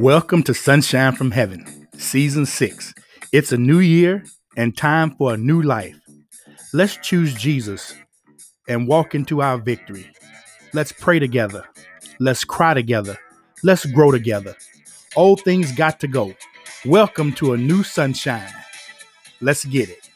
Welcome to Sunshine from Heaven, Season 6. It's a new year and time for a new life. Let's choose Jesus and walk into our victory. Let's pray together. Let's cry together. Let's grow together. Old things got to go. Welcome to a new sunshine. Let's get it.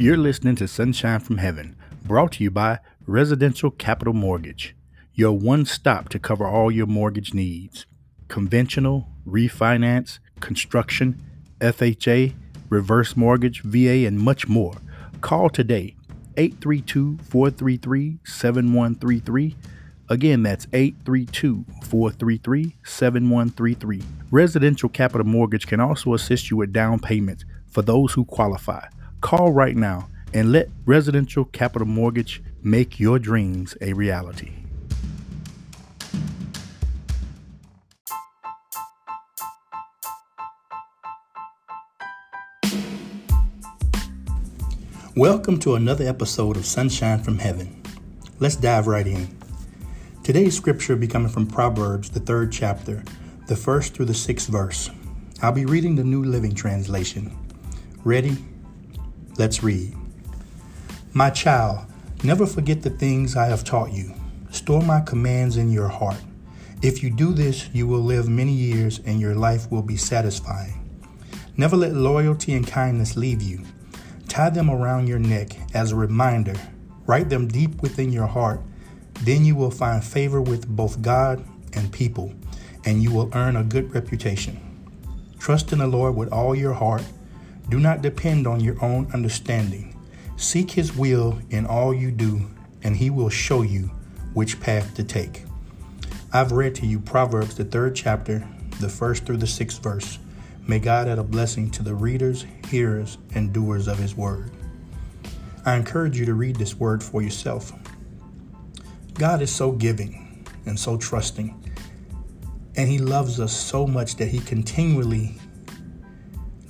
You're listening to Sunshine from Heaven, brought to you by Residential Capital Mortgage, your one stop to cover all your mortgage needs conventional, refinance, construction, FHA, reverse mortgage, VA, and much more. Call today 832 433 7133. Again, that's 832 433 7133. Residential Capital Mortgage can also assist you with down payments for those who qualify. Call right now and let Residential Capital Mortgage make your dreams a reality. Welcome to another episode of Sunshine from Heaven. Let's dive right in. Today's scripture will be coming from Proverbs, the third chapter, the first through the sixth verse. I'll be reading the New Living Translation. Ready? Let's read. My child, never forget the things I have taught you. Store my commands in your heart. If you do this, you will live many years and your life will be satisfying. Never let loyalty and kindness leave you. Tie them around your neck as a reminder. Write them deep within your heart. Then you will find favor with both God and people, and you will earn a good reputation. Trust in the Lord with all your heart do not depend on your own understanding. Seek His will in all you do, and He will show you which path to take. I've read to you Proverbs, the third chapter, the first through the sixth verse. May God add a blessing to the readers, hearers, and doers of His word. I encourage you to read this word for yourself. God is so giving and so trusting, and He loves us so much that He continually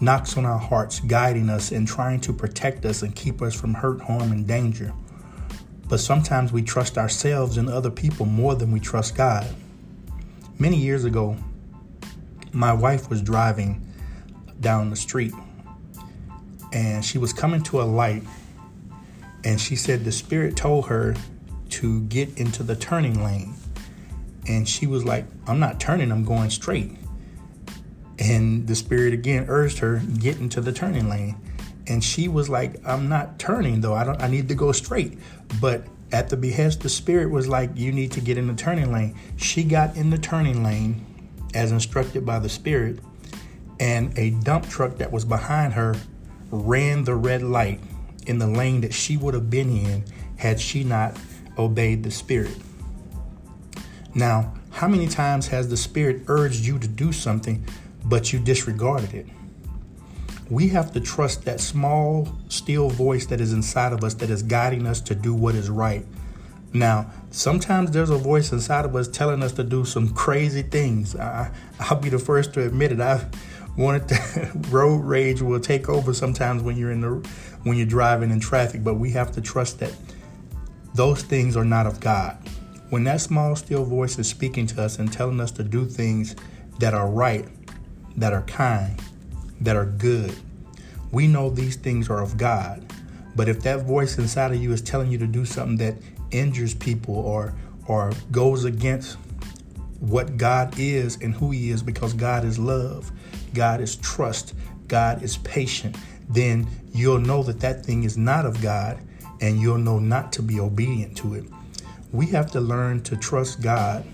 knocks on our hearts, guiding us and trying to protect us and keep us from hurt, harm, and danger. But sometimes we trust ourselves and other people more than we trust God. Many years ago, my wife was driving down the street and she was coming to a light and she said the spirit told her to get into the turning lane and she was like i'm not turning i'm going straight and the spirit again urged her, get into the turning lane. And she was like, I'm not turning though. I don't I need to go straight. But at the behest, the spirit was like, You need to get in the turning lane. She got in the turning lane as instructed by the spirit, and a dump truck that was behind her ran the red light in the lane that she would have been in had she not obeyed the spirit. Now, how many times has the spirit urged you to do something, but you disregarded it. We have to trust that small, still voice that is inside of us that is guiding us to do what is right. Now, sometimes there's a voice inside of us telling us to do some crazy things. I, will be the first to admit it. I've wanted to, road rage will take over sometimes when you're in the when you're driving in traffic, but we have to trust that those things are not of God. When that small, still voice is speaking to us and telling us to do things that are right, that are kind, that are good. We know these things are of God. But if that voice inside of you is telling you to do something that injures people or or goes against what God is and who he is because God is love, God is trust, God is patient, then you'll know that that thing is not of God and you'll know not to be obedient to it. We have to learn to trust God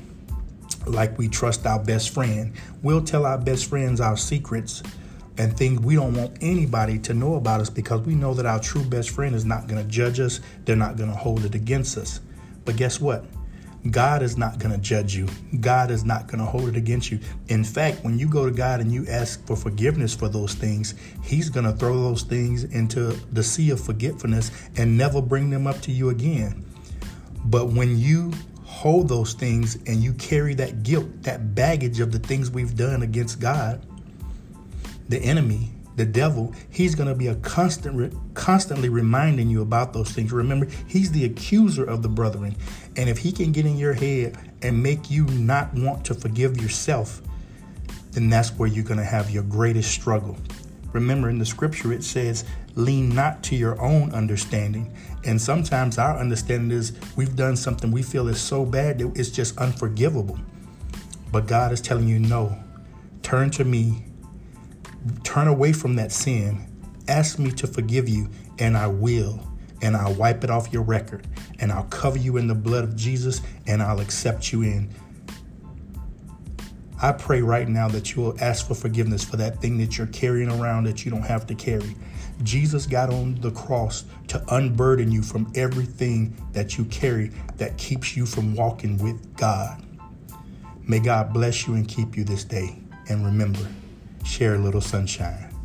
like we trust our best friend. We'll tell our best friends our secrets and things we don't want anybody to know about us because we know that our true best friend is not going to judge us, they're not going to hold it against us. But guess what? God is not going to judge you. God is not going to hold it against you. In fact, when you go to God and you ask for forgiveness for those things, He's going to throw those things into the sea of forgetfulness and never bring them up to you again. But when you hold those things and you carry that guilt, that baggage of the things we've done against God, the enemy The devil, he's going to be a constant, constantly reminding you about those things. Remember, he's the accuser of the brethren. And if he can get in your head and make you not want to forgive yourself, then that's where you're going to have your greatest struggle. Remember, in the scripture, it says, lean not to your own understanding. And sometimes our understanding is we've done something we feel is so bad that it's just unforgivable. But God is telling you, no, turn to me, turn away from that sin, ask me to forgive you, and I will. And I'll wipe it off your record, and I'll cover you in the blood of Jesus, and I'll accept you in. I pray right now that you will ask for forgiveness for that thing that you're carrying around that you don't have to carry. Jesus got on the cross to unburden you from everything that you carry that keeps you from walking with God. May God bless you and keep you this day. And remember, share a little sunshine.